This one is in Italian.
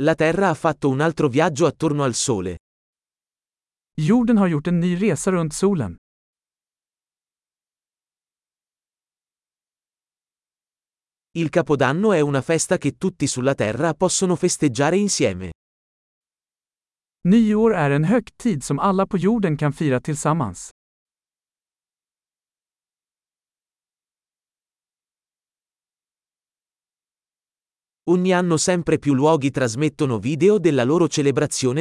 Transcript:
La Terra ha fatto un altro viaggio attorno al Sole. Jorden har gjort en ny resa runt solen. Il Capodanno è una festa che tutti sulla Terra possono festeggiare insieme. Nyår är en högtid som alla på jorden kan fira tillsammans. Ogni anno sempre più luoghi trasmettono video della loro celebrazione